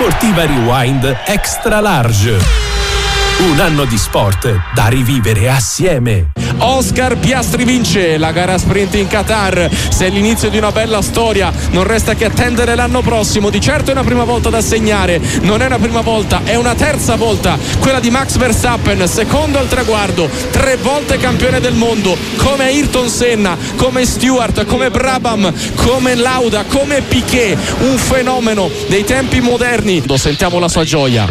Sportiva Rewind Extra Large. Un anno di sport da rivivere assieme. Oscar Piastri vince la gara sprint in Qatar. Se è l'inizio di una bella storia, non resta che attendere l'anno prossimo. Di certo è una prima volta da segnare. Non è una prima volta, è una terza volta. Quella di Max Verstappen, secondo al traguardo, tre volte campione del mondo, come Ayrton Senna, come Stewart, come Brabham, come Lauda, come Piquet. Un fenomeno dei tempi moderni. Sentiamo la sua gioia.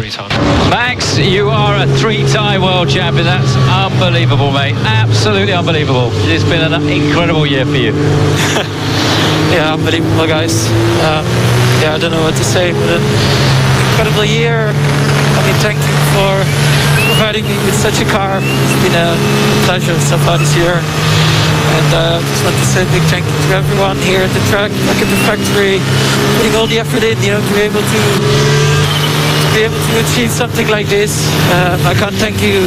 Max, you are a three-time world champion. That's unbelievable, mate. Absolutely unbelievable. It's been an incredible year for you. yeah, unbelievable, guys. Uh, yeah, I don't know what to say, but incredible year. I mean, thank you for providing me with such a car. It's been a pleasure so far this year. And uh, just want to say a big thank you to everyone here at the track, back at the factory, putting all the effort in, you know, to be able to be able to achieve something like this. Uh, I can't thank you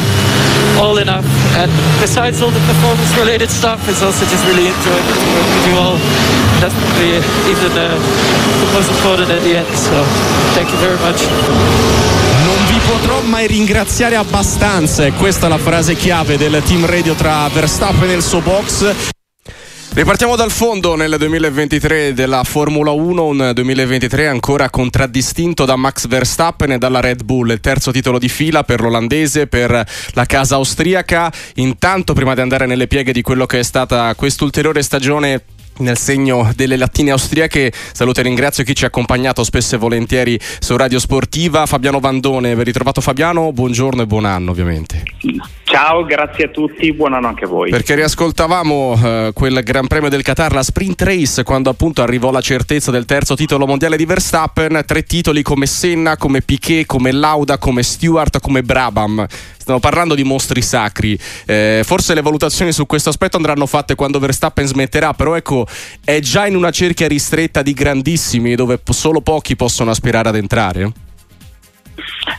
all enough. And besides all the performance-related stuff, it's also just really enjoyable to work with you all. That's even uh, the most important at the end. So thank you very much. Potrò mai ringraziare abbastanza, questa è la frase chiave del team radio tra Verstappen e il suo box. Ripartiamo dal fondo nel 2023 della Formula 1, un 2023 ancora contraddistinto da Max Verstappen e dalla Red Bull, il terzo titolo di fila per l'olandese, per la casa austriaca. Intanto, prima di andare nelle pieghe di quello che è stata quest'ulteriore stagione nel segno delle lattine austriache. Saluto e ringrazio chi ci ha accompagnato spesso e volentieri su Radio Sportiva. Fabiano Vandone, ben ritrovato Fabiano, buongiorno e buon anno ovviamente. Ciao, grazie a tutti, buon anno anche a voi. Perché riascoltavamo eh, quel Gran Premio del Qatar, la sprint race, quando appunto arrivò la certezza del terzo titolo mondiale di Verstappen, tre titoli come Senna, come Piquet, come Lauda, come Stewart, come Brabham. Stiamo parlando di mostri sacri. Eh, forse le valutazioni su questo aspetto andranno fatte quando Verstappen smetterà, però ecco, è già in una cerchia ristretta di grandissimi dove solo pochi possono aspirare ad entrare.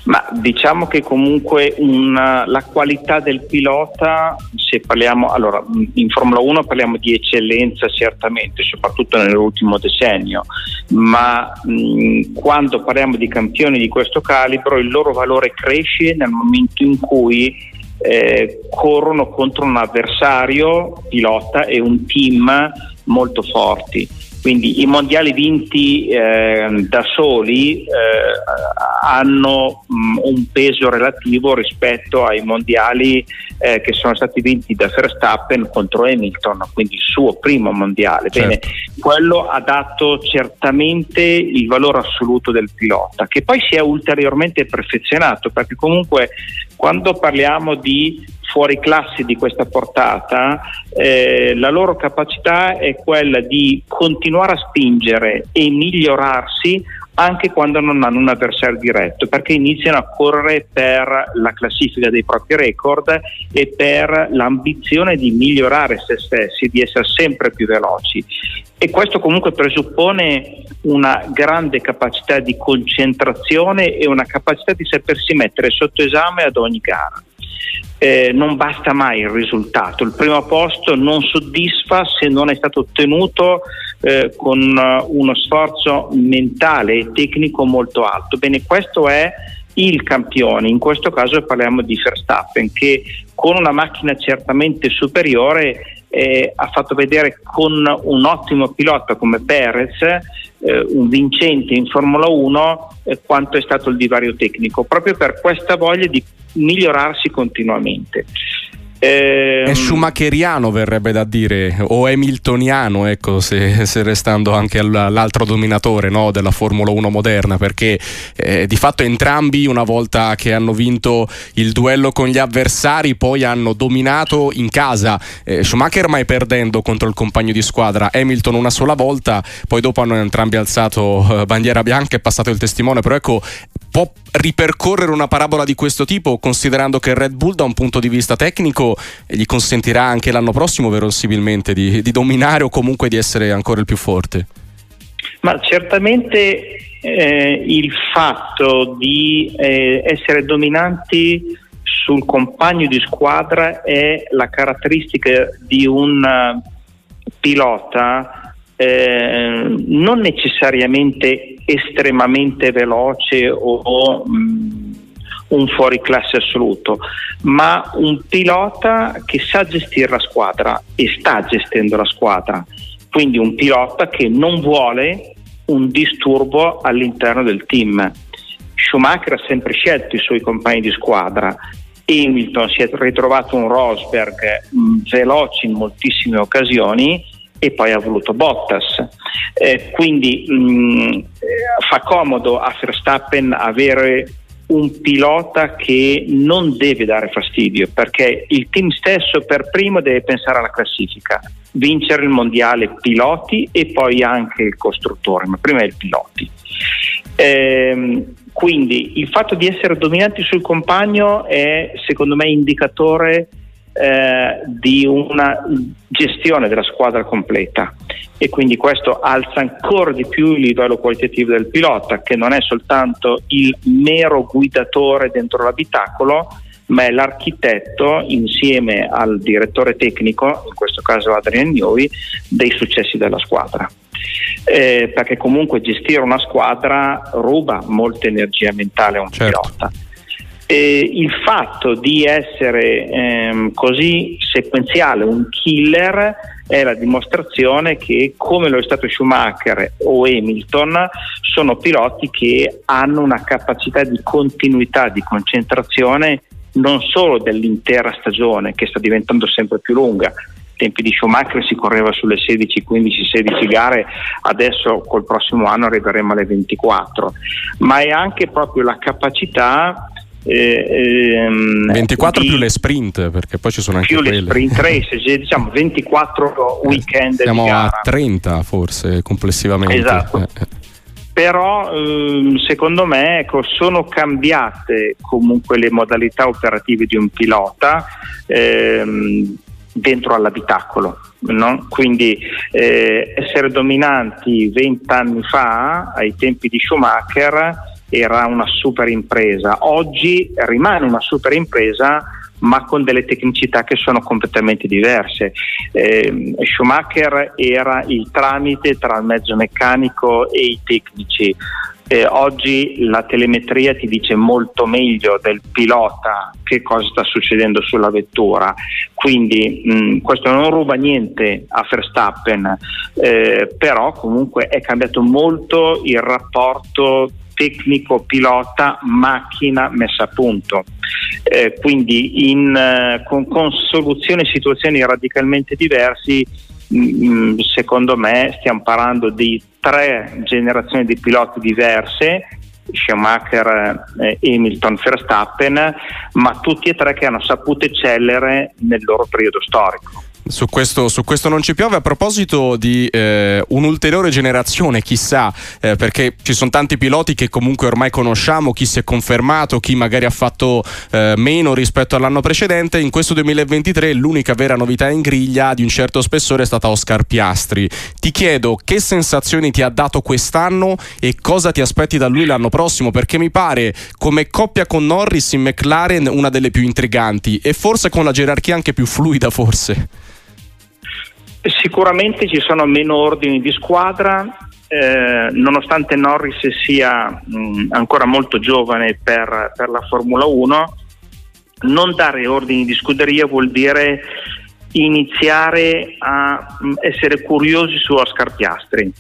Ma diciamo che comunque una, la qualità del pilota, se parliamo, allora in Formula 1 parliamo di eccellenza certamente, soprattutto nell'ultimo decennio, ma mh, quando parliamo di campioni di questo calibro il loro valore cresce nel momento in cui eh, corrono contro un avversario pilota e un team molto forti quindi i mondiali vinti eh, da soli eh, hanno mh, mm, un peso relativo rispetto ai mondiali eh, che sono stati vinti da Verstappen contro Hamilton, quindi il suo primo mondiale. Certo. Bene, quello ha dato certamente il valore assoluto del pilota, che poi si è ulteriormente perfezionato, perché comunque quando parliamo di fuori classe di questa portata, eh, la loro capacità è quella di continuare a spingere e migliorarsi anche quando non hanno un avversario diretto, perché iniziano a correre per la classifica dei propri record e per l'ambizione di migliorare se stessi, di essere sempre più veloci. E questo comunque presuppone una grande capacità di concentrazione e una capacità di sapersi mettere sotto esame ad ogni gara eh, non basta mai il risultato, il primo posto non soddisfa se non è stato ottenuto eh, con uh, uno sforzo mentale e tecnico molto alto. Bene, questo è il campione, in questo caso parliamo di Verstappen che con una macchina certamente superiore eh, ha fatto vedere con un ottimo pilota come Perez, eh, un vincente in Formula 1, eh, quanto è stato il divario tecnico, proprio per questa voglia di migliorarsi continuamente. Eh, è schumacheriano verrebbe da dire, o hamiltoniano, ecco, se, se restando anche all'altro dominatore no, della Formula 1 moderna, perché eh, di fatto entrambi una volta che hanno vinto il duello con gli avversari poi hanno dominato in casa, eh, Schumacher mai perdendo contro il compagno di squadra, Hamilton una sola volta, poi dopo hanno entrambi alzato eh, bandiera bianca e passato il testimone, però ecco, può ripercorrere una parabola di questo tipo considerando che Red Bull da un punto di vista tecnico gli consentirà anche l'anno prossimo verosimilmente di, di dominare o comunque di essere ancora il più forte? Ma certamente eh, il fatto di eh, essere dominanti sul compagno di squadra è la caratteristica di un uh, pilota eh, non necessariamente estremamente veloce o mh, mm, un fuoriclasse assoluto, ma un pilota che sa gestire la squadra e sta gestendo la squadra. Quindi un pilota che non vuole un disturbo all'interno del team. Schumacher ha sempre scelto i suoi compagni di squadra. Hamilton si è ritrovato un Rosberg mh, mm, veloce in moltissime occasioni e poi ha voluto Bottas. Eh, quindi mh, mm, fa comodo a Verstappen avere un pilota che non deve dare fastidio perché il team stesso per primo deve pensare alla classifica, vincere il mondiale piloti e poi anche il costruttore, ma prima il piloti. Eh, quindi il fatto di essere dominanti sul compagno è secondo me indicatore eh, di una gestione della squadra completa e quindi questo alza ancora di più il livello qualitativo del pilota che non è soltanto il mero guidatore dentro l'abitacolo ma è l'architetto insieme al direttore tecnico, in questo caso Adrian Newey, dei successi della squadra. Eh, perché comunque gestire una squadra ruba molta energia mentale a un certo. pilota eh, il fatto di essere ehm, così sequenziale, un killer, è la dimostrazione che, come lo è stato Schumacher o Hamilton, sono piloti che hanno una capacità di continuità, di concentrazione non solo dell'intera stagione, che sta diventando sempre più lunga. Tempi di Schumacher si correva sulle 16, 15, 16 gare, adesso col prossimo anno arriveremo alle 24, ma è anche proprio la capacità eh, 24 ehm, di, più le sprint, perché poi ci sono anche più quelle. le sprint race, diciamo 24 eh, weekend. Siamo a 30 forse complessivamente. Esatto. Eh, eh. Però ehm, secondo me ecco, sono cambiate comunque le modalità operative di un pilota ehm, dentro all'abitacolo. No? Quindi eh, essere dominanti 20 anni fa, ai tempi di Schumacher, era una super impresa. Oggi rimane una super impresa ma con delle tecnicità che sono completamente diverse. Eh, Schumacher era il tramite tra il mezzo meccanico e i tecnici. Eh, oggi la telemetria ti dice molto meglio del pilota che cosa sta succedendo sulla vettura, quindi mh, questo non ruba niente a Verstappen, eh, però comunque è cambiato molto il rapporto tecnico pilota macchina messa a punto. Eh, quindi in, eh, con, con, soluzioni e situazioni radicalmente diverse, mh, mm, secondo me stiamo parlando di tre generazioni di piloti diverse Schumacher, eh, Hamilton, Verstappen, ma tutti e tre che hanno saputo eccellere nel loro periodo storico. Su questo, su questo, non ci piove. A proposito di eh, un'ulteriore generazione, chissà, eh, perché ci sono tanti piloti che comunque ormai conosciamo, chi si è confermato, chi magari ha fatto eh, meno rispetto all'anno precedente. In questo 2023 l'unica vera novità in griglia di un certo spessore è stata Oscar Piastri. Ti chiedo che sensazioni ti ha dato quest'anno e cosa ti aspetti da lui l'anno prossimo, perché mi pare come coppia con Norris in McLaren una delle più intriganti e forse con la gerarchia anche più fluida forse. Sicuramente ci sono meno ordini di squadra, eh, nonostante Norris sia mh, ancora molto giovane per, per, la Formula 1, non dare ordini di scuderia vuol dire iniziare a mh, essere curiosi su Oscar Piastri.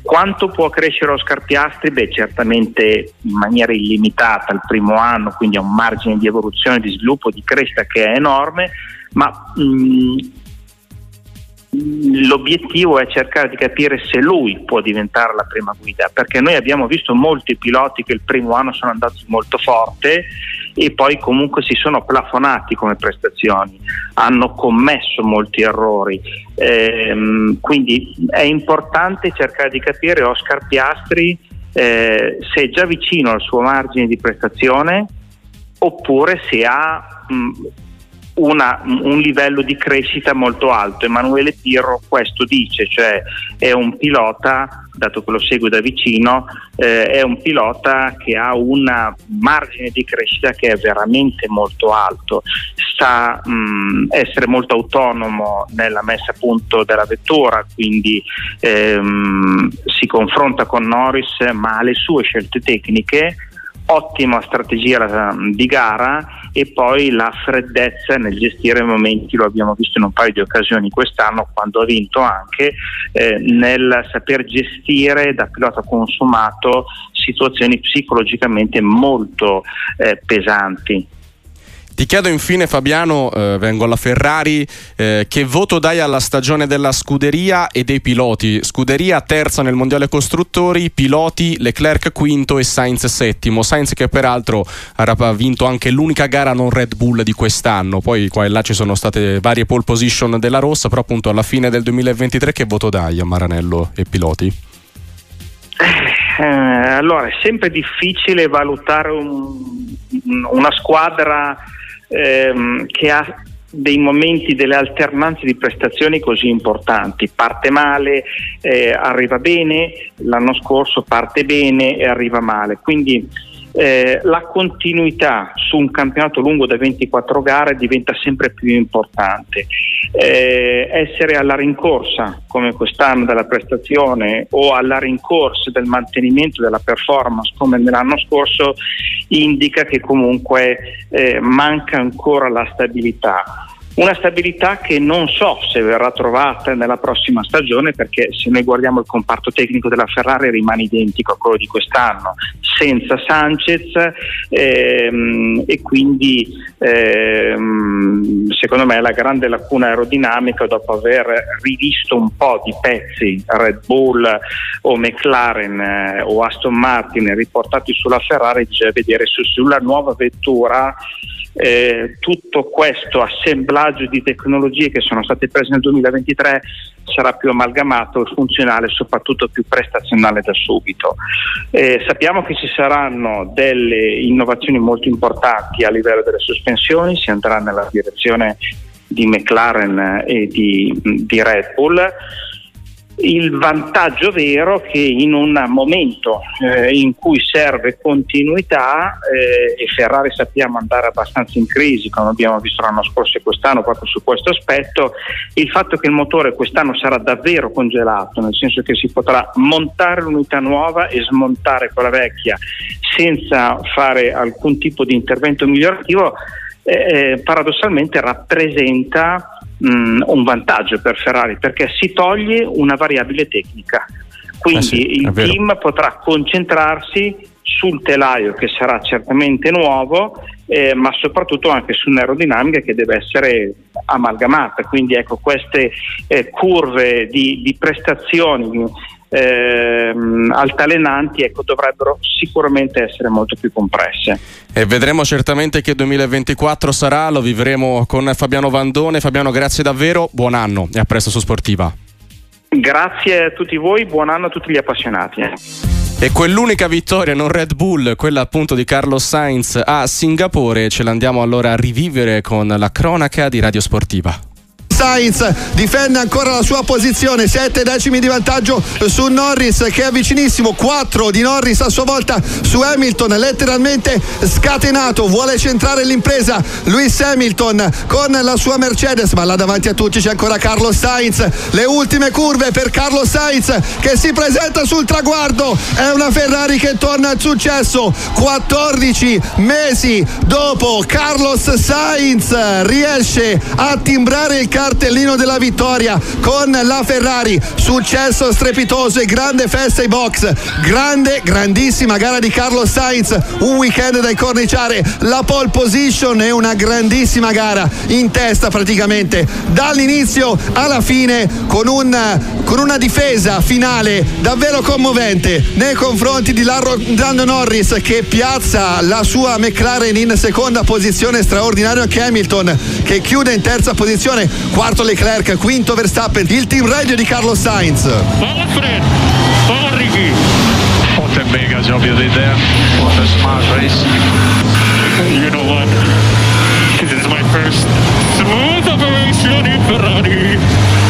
Quanto può crescere Oscar Piastri? Beh, certamente in maniera illimitata il primo anno, quindi ha un margine di evoluzione, di sviluppo, di crescita che è enorme, ma mh, l'obiettivo è cercare di capire se lui può diventare la prima guida, perché noi abbiamo visto molti piloti che il primo anno sono andati molto forte e poi comunque si sono plafonati come prestazioni, hanno commesso molti errori. Ehm, quindi è importante cercare di capire Oscar Piastri eh, se è già vicino al suo margine di prestazione oppure se ha mh, una, un livello di crescita molto alto. Emanuele Pirro questo dice, cioè è un pilota dato che lo segue da vicino, eh, è un pilota che ha un margine di crescita che è veramente molto alto, sa mh, essere molto autonomo nella messa a punto della vettura, quindi ehm, si confronta con Norris ma ha le sue scelte tecniche ottima strategia di gara e poi la freddezza nel gestire i momenti, lo abbiamo visto in un paio di occasioni quest'anno quando ha vinto anche eh, nel saper gestire da pilota consumato situazioni psicologicamente molto eh, pesanti. Ti chiedo infine Fabiano, eh, vengo alla Ferrari, eh, che voto dai alla stagione della scuderia e dei piloti? Scuderia terza nel mondiale costruttori, piloti Leclerc quinto e Sainz settimo. Sainz che peraltro ha vinto anche l'unica gara non Red Bull di quest'anno, poi qua e là ci sono state varie pole position della rossa, però appunto alla fine del 2023 che voto dai a Maranello e piloti? Eh, allora, è sempre difficile valutare un, una squadra ehm, che ha dei momenti, delle alternanze di prestazioni così importanti. Parte male, eh, arriva bene, l'anno scorso parte bene e arriva male. Quindi eh, la continuità su un campionato lungo da 24 gare diventa sempre più importante. Eh, essere alla rincorsa come quest'anno della prestazione o alla rincorsa del mantenimento della performance come nell'anno scorso indica che comunque eh, manca ancora la stabilità. Una stabilità che non so se verrà trovata nella prossima stagione perché se noi guardiamo il comparto tecnico della Ferrari rimane identico a quello di quest'anno, senza Sanchez ehm, e quindi ehm, secondo me la grande lacuna aerodinamica dopo aver rivisto un po' di pezzi Red Bull o McLaren eh, o Aston Martin riportati sulla Ferrari bisogna vedere su, sulla nuova vettura eh, tutto questo assemblaggio di tecnologie che sono state prese nel 2023 sarà più amalgamato e funzionale, soprattutto più prestazionale da subito. Eh, sappiamo che ci saranno delle innovazioni molto importanti a livello delle sospensioni, si andrà nella direzione di McLaren e di, di Red Bull il vantaggio vero che in un momento eh, in cui serve continuità eh, e Ferrari sappiamo andare abbastanza in crisi come abbiamo visto l'anno scorso e quest'anno proprio su questo aspetto il fatto che il motore quest'anno sarà davvero congelato nel senso che si potrà montare l'unità nuova e smontare quella vecchia senza fare alcun tipo di intervento migliorativo eh, eh paradossalmente rappresenta mh, mm, un vantaggio per Ferrari perché si toglie una variabile tecnica. Quindi eh sì, il team potrà concentrarsi sul telaio che sarà certamente nuovo, eh, ma soprattutto anche su un'aerodinamica che deve essere amalgamata. Quindi ecco, queste eh, curve di, di prestazioni ehm, altalenanti ecco, dovrebbero sicuramente essere molto più compresse. E vedremo certamente che 2024 sarà, lo vivremo con Fabiano Vandone. Fabiano, grazie davvero, buon anno e a presto su Sportiva. Grazie a tutti voi, buon anno a tutti gli appassionati. Eh. E quell'unica vittoria non Red Bull, quella appunto di Carlos Sainz a Singapore, ce l'andiamo allora a rivivere con la cronaca di Radio Sportiva. Sainz difende ancora la sua posizione 7 decimi di vantaggio su Norris che è vicinissimo 4 di Norris a sua volta su Hamilton letteralmente scatenato vuole centrare l'impresa Lewis Hamilton con la sua Mercedes ma là davanti a tutti c'è ancora Carlos Sainz le ultime curve per Carlos Sainz che si presenta sul traguardo è una Ferrari che torna al successo 14 mesi dopo Carlos Sainz riesce a timbrare il carro cartellino della vittoria con la Ferrari. Successo strepitoso e grande festa ai box. Grande, grandissima gara di Carlos Sainz. Un weekend da incorniciare. La pole position è una grandissima gara in testa praticamente dall'inizio alla fine con, un, con una difesa finale davvero commovente nei confronti di Lando Norris che piazza la sua McLaren in seconda posizione straordinario anche Hamilton che chiude in terza posizione quarto Leclerc, quinto Verstappen, il team radio di Carlo Sainz. Manfred, Orrighi. What a mega job you did there. What eh. a smart race. You know what? This is my first smooth operation in Ferrari.